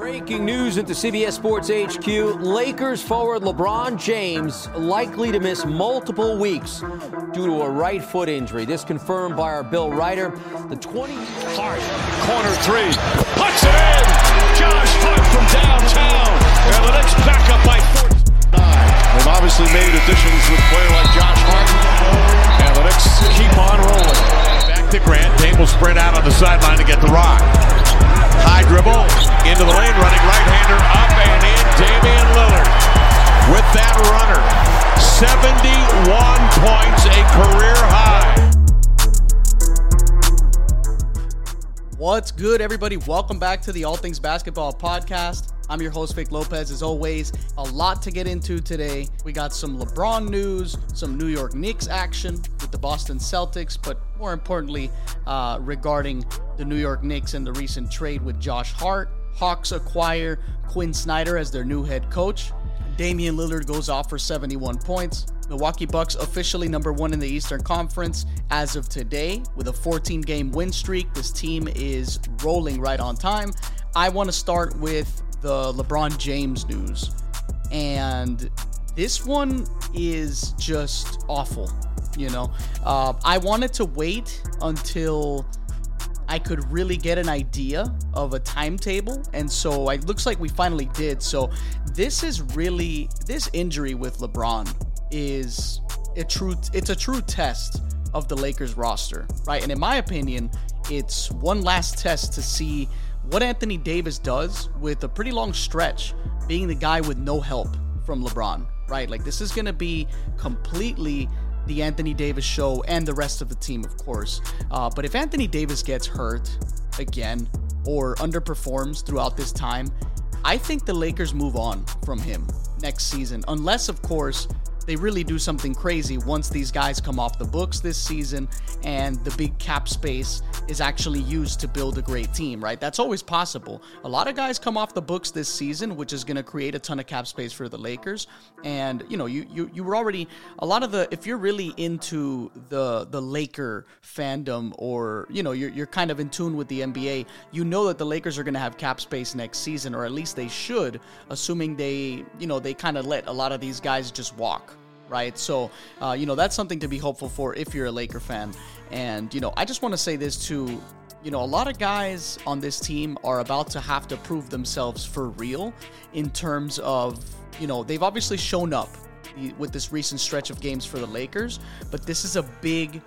Breaking news at the CBS Sports HQ Lakers forward LeBron James likely to miss multiple weeks due to a right foot injury. This confirmed by our Bill Reiter. The 20 Hart, corner three, puts it in. Josh Hart from downtown. And the next backup by 49. They've obviously made additions with a player like Josh Hart. And the Knicks keep on rolling. Back to Grant. Dame will spread out on the sideline to get the rock. High dribble into the lane, running right-hander up and in. Damian Lillard with that runner. 71 points, a career high. What's good, everybody? Welcome back to the All Things Basketball Podcast. I'm your host, Vic Lopez. As always, a lot to get into today. We got some LeBron news, some New York Knicks action the Boston Celtics, but more importantly, uh, regarding the New York Knicks and the recent trade with Josh Hart. Hawks acquire Quin Snyder as their new head coach. Damian Lillard goes off for 71 points. Milwaukee Bucks officially number one in the Eastern Conference as of today with a 14 game win streak. This team is rolling right on time. I want to start with the LeBron James news. And this one is just awful. You know, uh, I wanted to wait until I could really get an idea of a timetable. And so it looks like we finally did. So this is really, this injury with LeBron is a true, it's a true test of the Lakers roster, right? And in my opinion, it's one last test to see what Anthony Davis does with a pretty long stretch, being the guy with no help from LeBron, right? Like this is going to be completely the Anthony Davis show and the rest of the team, of course. Uh, but if Anthony Davis gets hurt again or underperforms throughout this time, I think the Lakers move on from him next season, unless, of course, they really do something crazy once these guys come off the books this season and the big cap space is actually used to build a great team, right? That's always possible. A lot of guys come off the books this season, which is going to create a ton of cap space for the Lakers. And you know, you you you were already a lot of the if you're really into the the Laker fandom or you know you're you're kind of in tune with the NBA, you know that the Lakers are going to have cap space next season, or at least they should, assuming they you know they kind of let a lot of these guys just walk right? So, uh, you know, that's something to be hopeful for if you're a Laker fan. And, you know, I just want to say this too. You know, a lot of guys on this team are about to have to prove themselves for real in terms of, you know, they've obviously shown up with this recent stretch of games for the Lakers, but this is a big,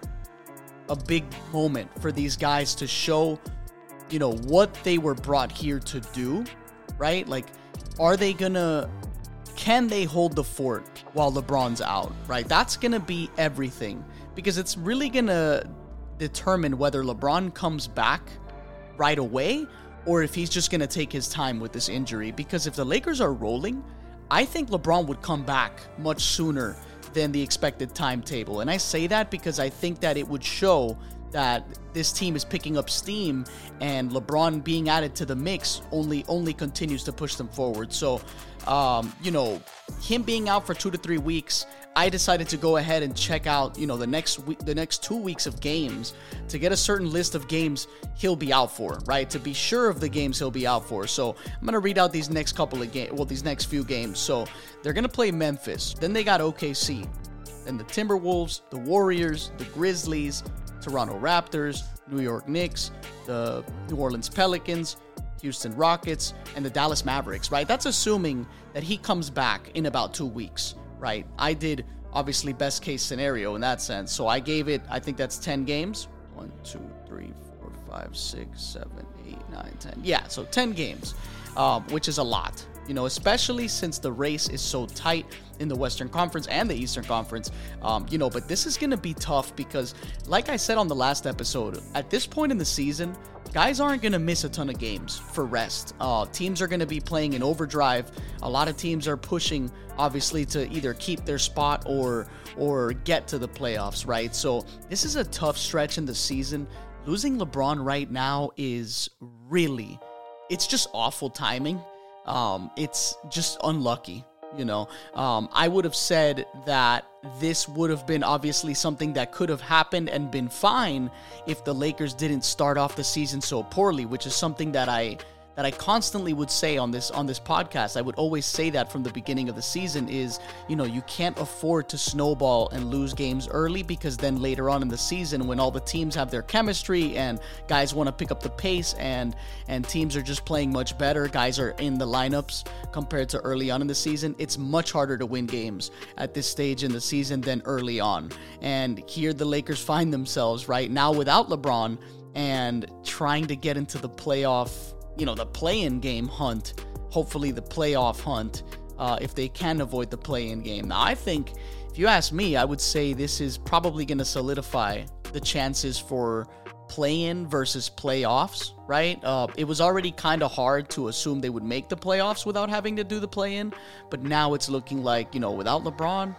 a big moment for these guys to show, you know, what they were brought here to do, right? Like, are they gonna can they hold the fort while LeBron's out, right? That's going to be everything because it's really going to determine whether LeBron comes back right away or if he's just going to take his time with this injury. Because if the Lakers are rolling, I think LeBron would come back much sooner than the expected timetable. And I say that because I think that it would show that this team is picking up steam and LeBron being added to the mix only only continues to push them forward. So, um, you know, him being out for 2 to 3 weeks, I decided to go ahead and check out, you know, the next week the next 2 weeks of games to get a certain list of games he'll be out for, right? To be sure of the games he'll be out for. So, I'm to read out these next couple of games, well, these next few games. So, they're to play Memphis. Then they got OKC. Then the Timberwolves, the Warriors, the Grizzlies, Toronto Raptors, New York Knicks, the New Orleans Pelicans, Houston Rockets, and the Dallas Mavericks, right? That's assuming that he comes back in about two weeks, right? I did obviously best case scenario in that sense. So I gave it, I think that's 10 games. One, two, three, four, five, six, seven, eight, nine, 10. Yeah, so 10 games, um, which is a lot you know, especially since the race is so tight in the Western Conference and the Eastern Conference. Um, you know, but this is going to be tough because, like I said on the last episode, at this point in the season, guys aren't going to miss a ton of games for rest. Uh, teams are going to be playing in overdrive. A lot of teams are pushing, obviously, to either keep their spot or or get to the playoffs, right? So this is a tough stretch in the season. Losing LeBron right now is really, it's just awful timing um, it's just unlucky. You know, um, I would have said that this would have been obviously something that could have happened and been fine if the Lakers didn't start off the season so poorly, which is something that I that I constantly would say on this on this podcast. I would always say that from the beginning of the season is, you know, you can't afford to snowball and lose games early because then later on in the season when all the teams have their chemistry and guys want to pick up the pace and and teams are just playing much better, guys are in the lineups compared to early on in the season, it's much harder to win games at this stage in the season than early on. And here the Lakers find themselves right now without LeBron and trying to get into the playoff you know, the play-in game hunt, hopefully the playoff hunt, uh, if they can avoid the play-in game. Now, I think, if you ask me, I would say this is probably going to solidify the chances for play-in versus playoffs. Right? Uh, it was already kind of hard to assume they would make the playoffs without having to do the play-in, but now it's looking like you know, without LeBron.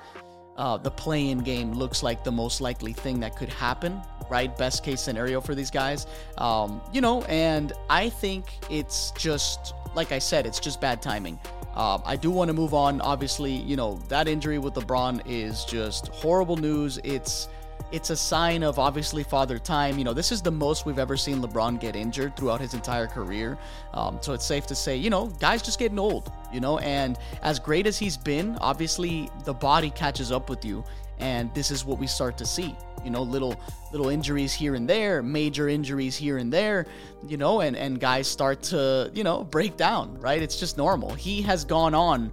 Uh, the play-in game looks like the most likely thing that could happen right? Best case scenario for these guys. Um, you know, and I think it's just, like I said, it's just bad timing. Uh, I do want to move on. Obviously, you know, that injury with LeBron is just horrible news. It's it's a sign of obviously father time. You know, this is the most we've ever seen LeBron get injured throughout his entire career. Um, so it's safe to say, you know, guys just getting old, you know, and as great as he's been, obviously the body catches up with you. And this is what we start to see you know little little injuries here and there major injuries here and there you know and and guys start to you know break down right it's just normal he has gone on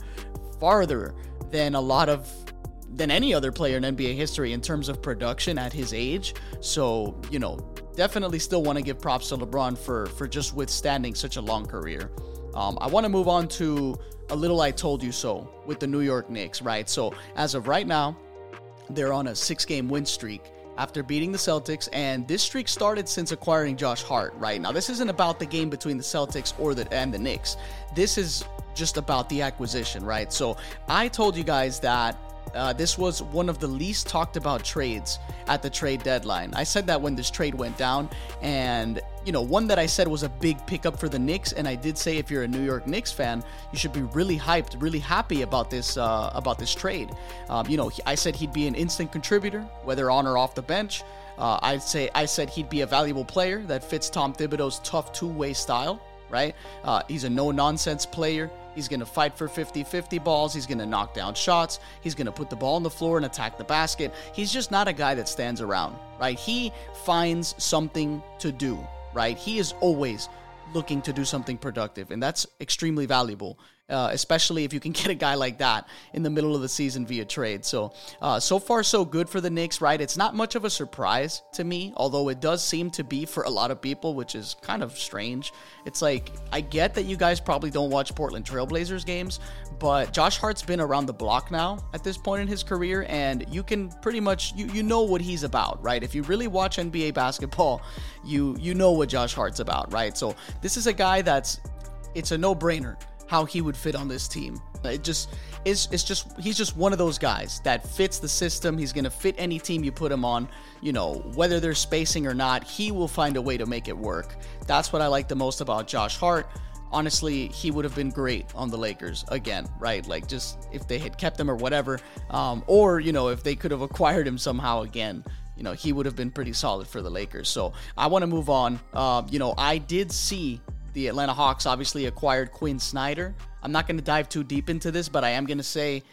farther than a lot of than any other player in NBA history in terms of production at his age so you know definitely still want to give props to LeBron for for just withstanding such a long career um, I want to move on to a little I told you so with the New York Knicks, right? So, as of right now, they're on a six game win streak after beating the Celtics, and this streak started since acquiring Josh Hart. Right now, this isn't about the game between the Celtics or the and the Knicks. This is just about the acquisition, right? So I told you guys that uh, this was one of the least talked about trades at the trade deadline. I said that when this trade went down, and you know, one that I said was a big pickup for the Knicks, and I did say if you're a New York Knicks fan, you should be really hyped, really happy about this uh, about this trade. Um, you know, I said he'd be an instant contributor, whether on or off the bench. Uh, I'd say I said he'd be a valuable player that fits Tom Thibodeau's tough two-way style. Right? Uh, he's a no-nonsense player. He's going to fight for 50 50 balls. He's going to knock down shots. He's going to put the ball on the floor and attack the basket. He's just not a guy that stands around, right? He finds something to do, right? He is always looking to do something productive, and that's extremely valuable uh, especially if you can get a guy like that in the middle of the season via trade. So, uh, so far, so good for the Knicks, right? It's not much of a surprise to me, although it does seem to be for a lot of people, which is kind of strange. It's like, I get that you guys probably don't watch Portland Trailblazers games, but Josh Hart's been around the block now at this point in his career, and you can pretty much, you, you know what he's about, right? If you really watch NBA basketball, you, you know what Josh Hart's about, right? So, this is a guy that's, it's a no brainer how he would fit on this team. It just is it's just he's just one of those guys that fits the system. He's to fit any team you put him on, you know, whether they're spacing or not, he will find a way to make it work. That's what I like the most about Josh Hart. Honestly, he would have been great on the Lakers again, right? Like just if they had kept him or whatever, um, or you know if they could have acquired him somehow again you know, he would have been pretty solid for the Lakers. So I want to move on. Uh, you know, I did see the Atlanta Hawks obviously acquired Quin Snyder. I'm not going to dive too deep into this, but I am going to say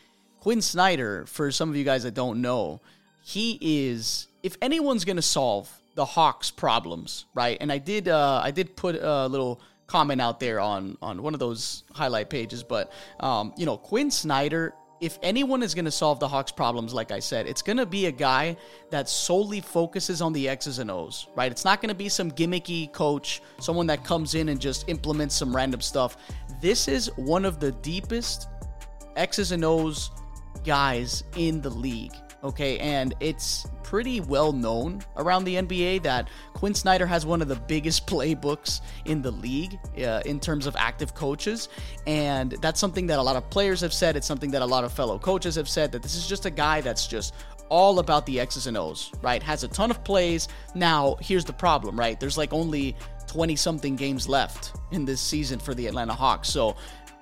Quin Snyder, for some of you guys that don't know, he is, if anyone's going to solve the Hawks' problems, right? And I did, uh, I did put a little comment out there on on one of those highlight pages, but um, you know, Quin Snyder if anyone is going to solve the Hawks' problems, like I said, it's going to be a guy that solely focuses on the X's and O's, right? It's not going to be some gimmicky coach, someone that comes in and just implements some random stuff. This is one of the deepest X's and O's guys in the league. Okay, and it's pretty well known around the NBA that Quin Snyder has one of the biggest playbooks in the league uh, in terms of active coaches. And that's something that a lot of players have said. It's something that a lot of fellow coaches have said that this is just a guy that's just all about the X's and O's, right? Has a ton of plays. Now, here's the problem, right? There's like only 20 something games left in this season for the Atlanta Hawks. So,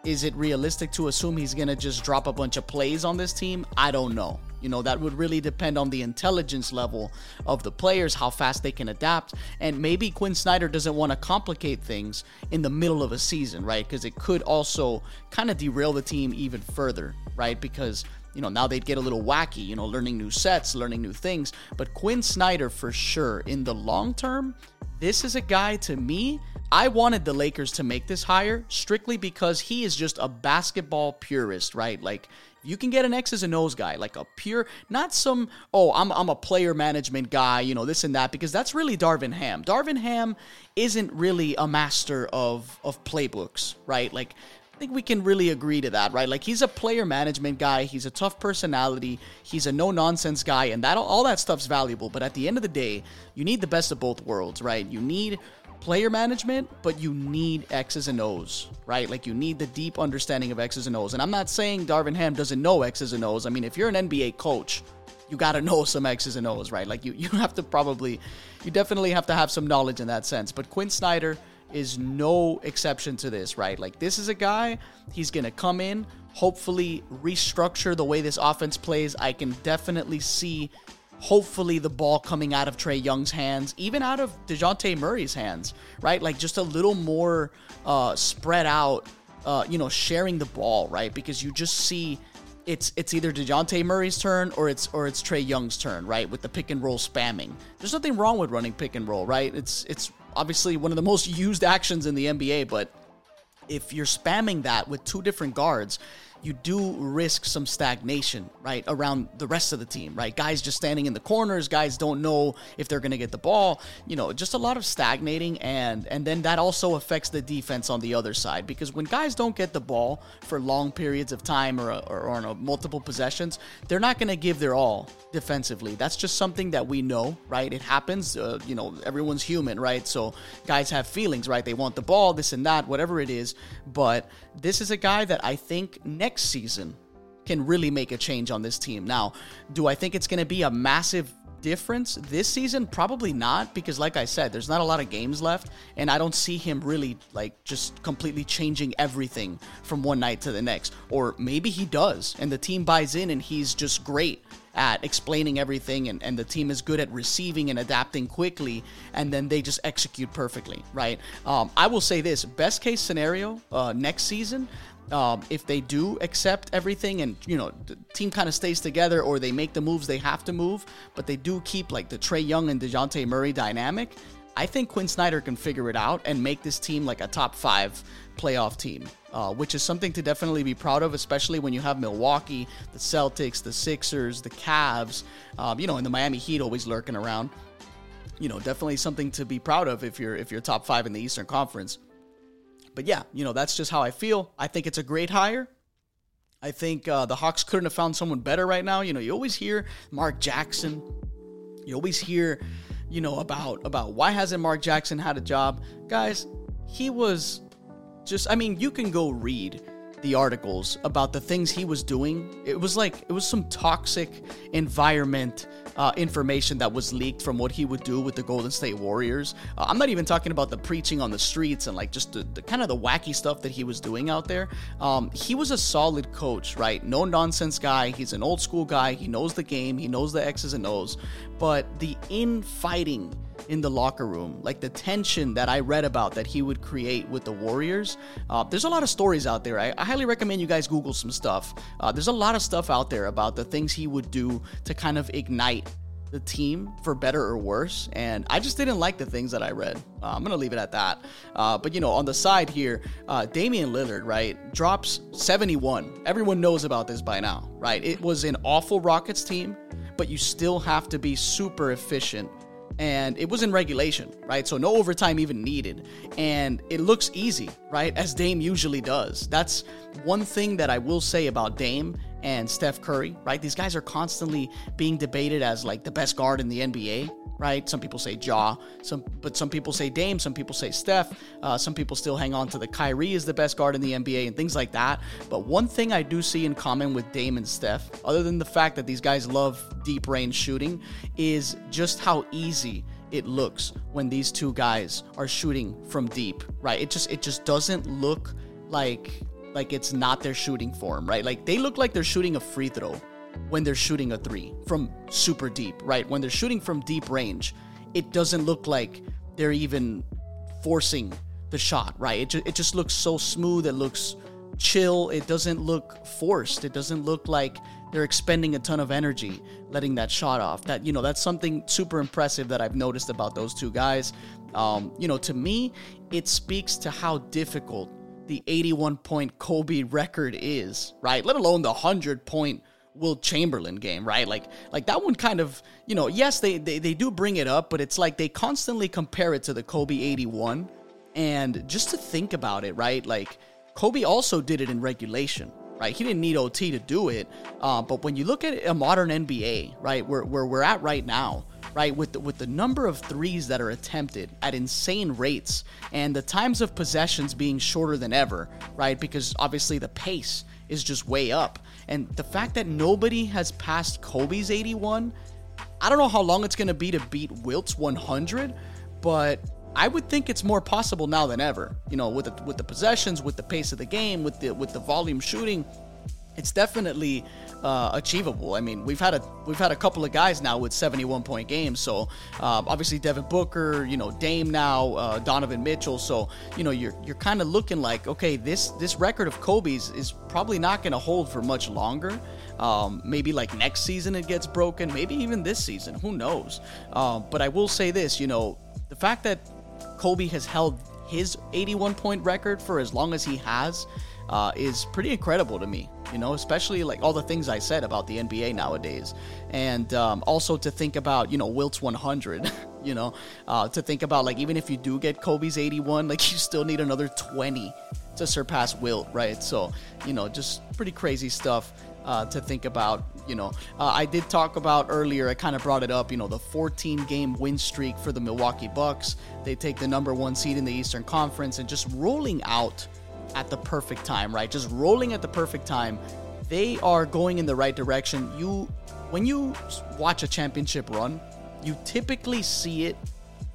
is it realistic to assume he's going to just drop a bunch of plays on this team? I don't know You know, that would really depend on the intelligence level of the players, how fast they can adapt. And maybe Quin Snyder doesn't want to complicate things in the middle of a season, right? Because it could also kind of derail the team even further, right? Because you know, now they'd get a little wacky, you know, learning new sets, learning new things. But Quin Snyder, for sure, in the long term, this is a guy to me. I wanted the Lakers to make this hire strictly because he is just a basketball purist, right? Like, you can get an X's and O's guy, like a pure, not some, oh, I'm, I'm a player management guy, you know, this and that, because that's really Darvin Ham. Darvin Ham isn't really a master of, of playbooks, right? Like, I think we can really agree to that, right? Like he's a player management guy, he's a tough personality, he's a no nonsense guy, and that all that stuff's valuable. But at the end of the day, you need the best of both worlds, right? You need player management, but you need X's and O's, right? Like you need the deep understanding of X's and O's. And I'm not saying Darvin Ham doesn't know X's and O's. I mean, if you're an NBA coach, you got to know some X's and O's, right? Like you, you have to probably, you definitely have to have some knowledge in that sense. But Quin Snyder is no exception to this, right? Like, this is a guy, he's going to come in, hopefully restructure the way this offense plays. I can definitely see, hopefully, the ball coming out of Trae Young's hands, even out of Dejounte Murray's hands, right? Like, just a little more uh, spread out, uh, you know, sharing the ball, right? Because you just see. It's, it's either Dejounte Murray's turn or it's or it's Trae Young's turn, right? With the pick and roll spamming. There's nothing wrong with running pick and roll, right? It's it's obviously one of the most used actions in the NBA, but if you're spamming that with two different guards, you do risk some stagnation, right, around the rest of the team, right? Guys just standing in the corners, guys don't know if they're going to get the ball, you know, just a lot of stagnating and and then that also affects the defense on the other side because when guys don't get the ball for long periods of time or or, or on multiple possessions, they're not going to give their all defensively. That's just something that we know, right? It happens, uh, you know, everyone's human, right? So guys have feelings, right? They want the ball, this and that, whatever it is, but this is a guy that I think next season can really make a change on this team. Now, do I think it's going to be a massive difference this season? Probably not, because like I said, there's not a lot of games left, and I don't see him really like just completely changing everything from one night to the next. Or maybe he does, and the team buys in, and he's just great at explaining everything and, and the team is good at receiving and adapting quickly and then they just execute perfectly right um, i will say this best case scenario uh, next season um, if they do accept everything and you know the team kind of stays together or they make the moves they have to move but they do keep like the Trae Young and Dejounte Murray dynamic I think Quin Snyder can figure it out and make this team like a top five playoff team, uh, which is something to definitely be proud of, especially when you have Milwaukee, the Celtics, the Sixers, the Cavs, um, you know, and the Miami Heat always lurking around. You know, definitely something to be proud of if you're if you're top five in the Eastern Conference. But yeah, you know, that's just how I feel. I think it's a great hire. I think uh, the Hawks couldn't have found someone better right now. You know, you always hear Mark Jackson. You always hear you know, about about why hasn't Mark Jackson had a job? Guys, he was just I mean, you can go read the articles about the things he was doing. It was like it was some toxic environment uh, information that was leaked from what he would do with the Golden State Warriors. Uh, I'm not even talking about the preaching on the streets and like just the, the kind of the wacky stuff that he was doing out there. Um, he was a solid coach, right? No nonsense guy. He's an old school guy. He knows the game. He knows the X's and O's. But the infighting in the locker room, like the tension that I read about that he would create with the Warriors. Uh, there's a lot of stories out there. I, I, highly recommend you guys Google some stuff. Uh, there's a lot of stuff out there about the things he would do to kind of ignite the team for better or worse. And I just didn't like the things that I read. Uh, I'm going to leave it at that. Uh, but, you know, on the side here, uh, Damian Lillard, right, drops 71. Everyone knows about this by now, right? It was an awful Rockets team, but you still have to be super efficient and it was in regulation, right? So no overtime even needed. And it looks easy, right? As Dame usually does. That's one thing that I will say about Dame and Steph Curry, right? These guys are constantly being debated as like the best guard in the NBA, right? Some people say Ja, some but some people say Dame, some people say Steph, uh, some people still hang on to the Kyrie is the best guard in the NBA and things like that. But one thing I do see in common with Dame and Steph, other than the fact that these guys love deep range shooting, is just how easy it looks when these two guys are shooting from deep, right? It just it just doesn't look like like it's not their shooting form, right? Like they look like they're shooting a free throw when they're shooting a three from super deep, right? When they're shooting from deep range, it doesn't look like they're even forcing the shot, right? It, ju- it just looks so smooth. It looks chill. It doesn't look forced. It doesn't look like they're expending a ton of energy letting that shot off. That you know, that's something super impressive that I've noticed about those two guys. Um, you know, to me, it speaks to how difficult the 81 point Kobe record is, right? Let alone the 100 point Wilt Chamberlain game, right? Like like that one kind of, you know, yes, they, they they do bring it up, but it's like they constantly compare it to the Kobe 81. And just to think about it, right? Like Kobe also did it in regulation, right? He didn't need OT to do it. Uh, but when you look at a modern NBA, right, where, where we're at right now, right, with the, with the number of threes that are attempted at insane rates and the times of possessions being shorter than ever, right, because obviously the pace is just way up. And the fact that nobody has passed Kobe's 81, I don't know how long it's going to be to beat Wilt's 100, but I would think it's more possible now than ever. You know, with the, with the possessions, with the pace of the game, with the with the volume shooting, it's definitely uh, achievable. I mean, we've had a we've had a couple of guys now with 71 point games. So uh, obviously Devin Booker, you know Dame now, uh, Donovan Mitchell. So you know you're you're kind of looking like okay, this this record of Kobe's is probably not going to hold for much longer. Um, maybe like next season it gets broken. Maybe even this season. Who knows? Uh, but I will say this. You know, the fact that Kobe has held his 81 point record for as long as he has uh, is pretty incredible to me. You know, especially like all the things I said about the NBA nowadays, and um, also to think about you know Wilt's 100. you know, uh, to think about like even if you do get Kobe's 81, like you still need another 20 to surpass Wilt, right? So you know, just pretty crazy stuff. Uh, to think about. You know, uh, I did talk about earlier. I kind of brought it up. You know, the 14 game win streak for the Milwaukee Bucks. They take the number one seed in the Eastern Conference and just rolling out at the perfect time, right? Just rolling at the perfect time. They are going in the right direction. You, when you watch a championship run, you typically see it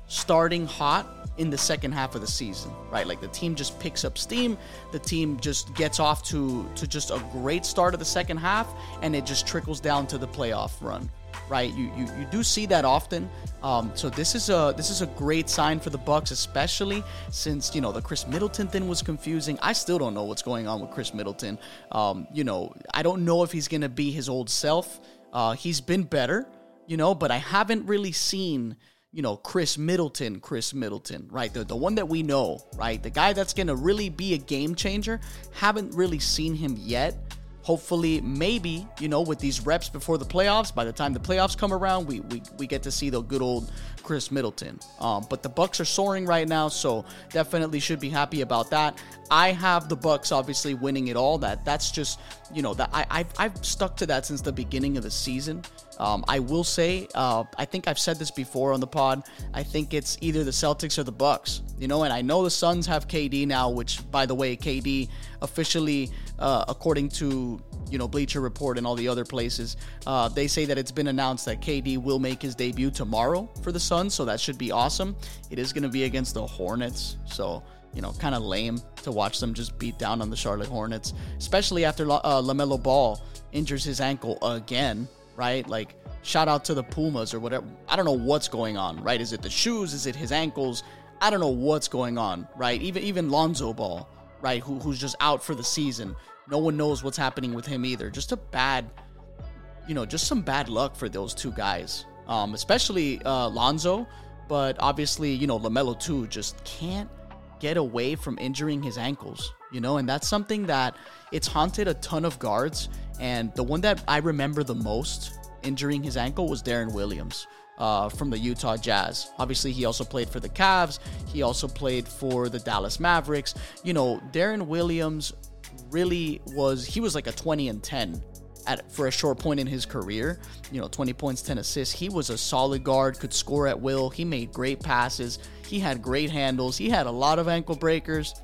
starting hot in the second half of the season, right? Like the team just picks up steam, the team just gets off to to just a great start of the second half, and it just trickles down to the playoff run, right? You you, you do see that often. Um, so this is a this is a great sign for the Bucks, especially since you know the Khris Middleton thing was confusing. I still don't know what's going on with Khris Middleton. Um, you know, I don't know if he's gonna be his old self. Uh, he's been better, you know, but I haven't really seen you know, Khris Middleton, Khris Middleton, right? The, the one that we know, right? The guy that's going to really be a game changer. Haven't really seen him yet. Hopefully, maybe, you know, with these reps before the playoffs, by the time the playoffs come around, we, we, we get to see the good old khris Middleton. Um, but the Bucks are soaring right now, so definitely should be happy about that. I have the Bucks obviously winning it all. That that's just you know that I I've, I've stuck to that since the beginning of the season. Um, I will say uh, I think I've said this before on the pod. I think it's either the Celtics or the Bucks. You know, and I know the Suns have KD now, which by the way, KD officially, uh, according to you know Bleacher Report and all the other places, uh, they say that it's been announced that KD will make his debut tomorrow for the Suns, so that should be awesome. It is going to be against the Hornets, so you know, kind of lame to watch them just beat down on the Charlotte Hornets, especially after uh, LaMelo Ball injures his ankle again, right? Like, shout out to the Pumas or whatever. I don't know what's going on, right? Is it the shoes? Is it his ankles? I don't know what's going on, right? Even even Lonzo Ball, right, who, who's just out for the season. No one knows what's happening with him either. Just a bad, you know, just some bad luck for those two guys, um, especially uh, Lonzo. But obviously, you know, LaMelo too just can't get away from injuring his ankles, you know, and that's something that it's haunted a ton of guards. And the one that I remember the most injuring his ankle was Deron Williams. Uh, from the Utah Jazz. Obviously, he also played for the Cavs. He also played for the Dallas Mavericks. You know, Deron Williams really was, he was like a 20 and 10 at, for a short point in his career. You know, 20 points, 10 assists. He was a solid guard, could score at will. He made great passes. He had great handles. He had a lot of ankle breakers.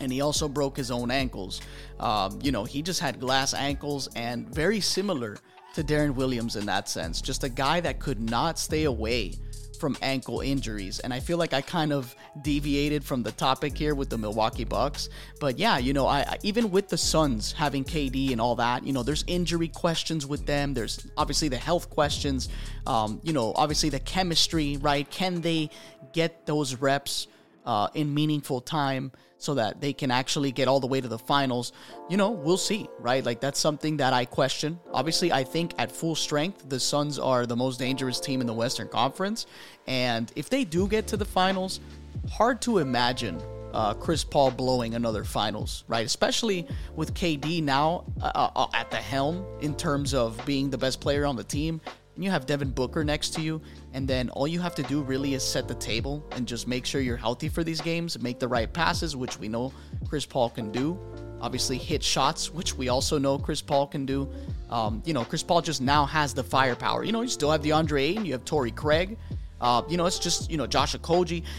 And he also broke his own ankles. Um, you know, he just had glass ankles and very similar to Deron Williams in that sense. Just a guy that could not stay away from ankle injuries. And I feel like I kind of deviated from the topic here with the Milwaukee Bucks. But yeah, you know, I, even with the Suns having KD and all that, you know, there's injury questions with them. There's obviously the health questions. Um, you know, obviously the chemistry, right? Can they get those reps uh, in meaningful time? so that they can actually get all the way to the finals, you know, we'll see, right? Like that's something that I question. Obviously, I think at full strength, the Suns are the most dangerous team in the Western Conference. And if they do get to the finals, hard to imagine uh, Chris Paul blowing another finals, right? Especially with KD now uh, uh, at the helm in terms of being the best player on the team and you have Devin Booker next to you, and then all you have to do really is set the table and just make sure you're healthy for these games, make the right passes, which we know Chris Paul can do. Obviously, hit shots, which we also know Chris Paul can do. Um, you know, Chris Paul just now has the firepower. You know, you still have DeAndre Ayton, you have Torrey Craig. Uh, you know, it's just, you know, Josh.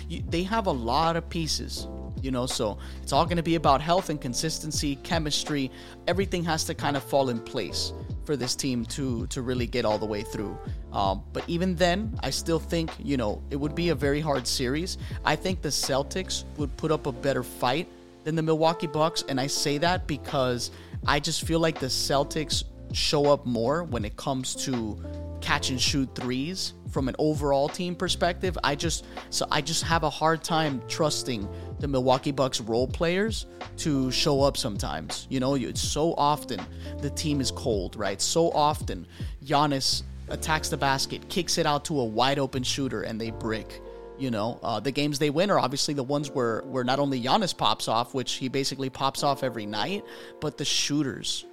You, they have a lot of pieces, you know, so it's all going to be about health and consistency, chemistry. Everything has to kind of fall in place for this team to to really get all the way through. Um, but even then, I still think you know it would be a very hard series. I think the Celtics would put up a better fight than the Milwaukee Bucks, and I say that because I just feel like the Celtics show up more when it comes to catch and shoot threes from an overall team perspective. I just so I just have a hard time trusting the Milwaukee Bucks role players to show up sometimes. You know, it's so often the team is cold, right? So often Giannis attacks the basket, kicks it out to a wide open shooter, and they brick. You know, uh, the games they win are obviously the ones where where not only Giannis pops off, which he basically pops off every night, but the shooters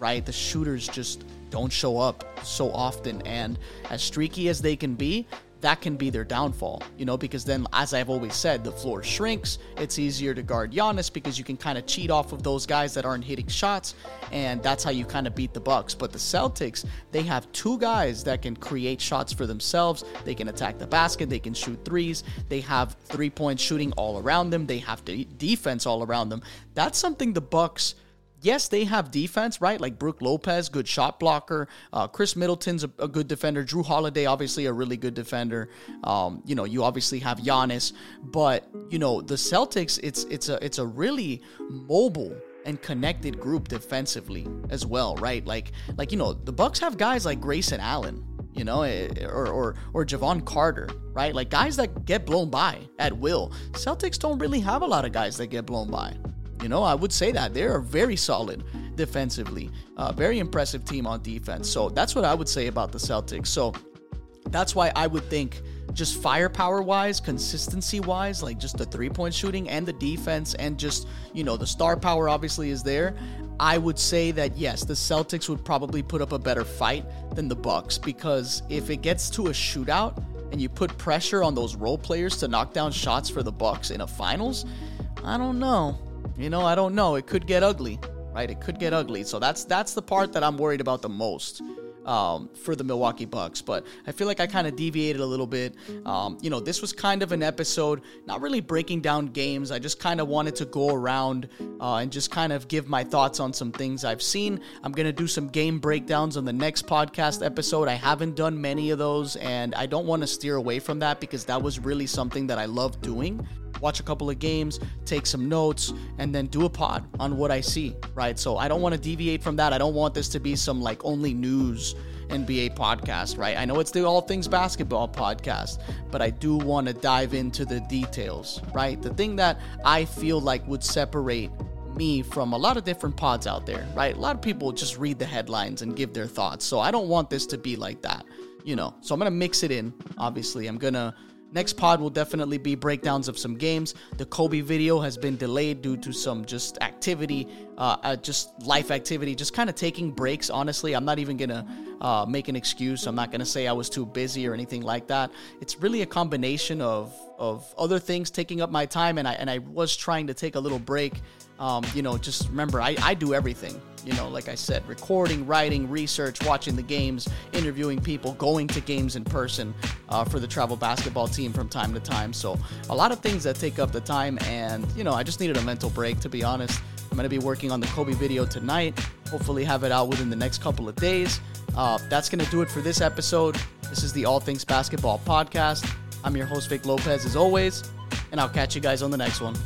right? The shooters just don't show up so often. And as streaky as they can be, that can be their downfall, you know, because then, as I've always said, the floor shrinks. It's easier to guard Giannis because you can kind of cheat off of those guys that aren't hitting shots, and that's how you kind of beat the Bucks. But the Celtics, they have two guys that can create shots for themselves. They can attack the basket, they can shoot threes, they have three-point shooting all around them, they have de- defense all around them. That's something the Bucks yes, they have defense, right? Like Brook Lopez, good shot blocker. Uh, Khris Middleton's a, a, good defender. Jrue Holiday, obviously a really good defender. Um, you know, you obviously have Giannis, but you know the Celtics. It's it's a it's a really mobile and connected group defensively as well, right? Like like you know the Bucks have guys like Grayson Allen. You know, eh, or, or or Jevon Carter, right? Like guys that get blown by at will. Celtics don't really have a lot of guys that get blown by. You know, I would say that they are very solid defensively, uh, very impressive team on defense. So that's what I would say about the Celtics. So that's why I would think just firepower wise, consistency wise, like just the three point shooting and the defense and just, you know, the star power obviously is there. I would say that yes, the Celtics would probably put up a better fight than the Bucks because if it gets to a shootout and you put pressure on those role players to knock down shots for the Bucks in a finals, I don't know you know, I don't know. It could get ugly, right? It could get ugly. So that's that's the part that I'm worried about the most. Um, for the Milwaukee Bucks. But I feel like I kind of deviated a little bit. Um, you know, this was kind of an episode, not really breaking down games. I just kind of wanted to go around uh, and just kind of give my thoughts on some things I've seen. I'm going to do some game breakdowns on the next podcast episode. I haven't done many of those, and I don't want to steer away from that because that was really something that I love doing watch a couple of games, take some notes, and then do a pod on what I see, right? So I don't want to deviate from that. I don't want this to be some like only news NBA podcast, right? I know it's the All Things Basketball podcast, but I do want to dive into the details, right? The thing that I feel like would separate me from a lot of different pods out there, right? A lot of people just read the headlines and give their thoughts. So I don't want this to be like that, you know. So I'm going to mix it in, obviously. I'm going to Next pod will definitely be breakdowns of some games. The Kobe video has been delayed due to some just activity, uh, uh, just life activity, just kind of taking breaks. Honestly, I'm not even gonna uh, make an excuse. I'm not gonna say I was too busy or anything like that. It's really a combination of of other things taking up my time, and I and I was trying to take a little break um, you know, just remember, I, I do everything. You know, like I said, recording, writing, research, watching the games, interviewing people, going to games in person uh, for the travel basketball team from time to time. So, a lot of things that take up the time. And, you know, I just needed a mental break, to be honest. I'm going to be working on the Kobe video tonight. Hopefully, have it out within the next couple of days. Uh, that's going to do it for this episode. This is the All Things Basketball podcast. I'm your host, Vic Lopez, as always, and I'll catch you guys on the next one.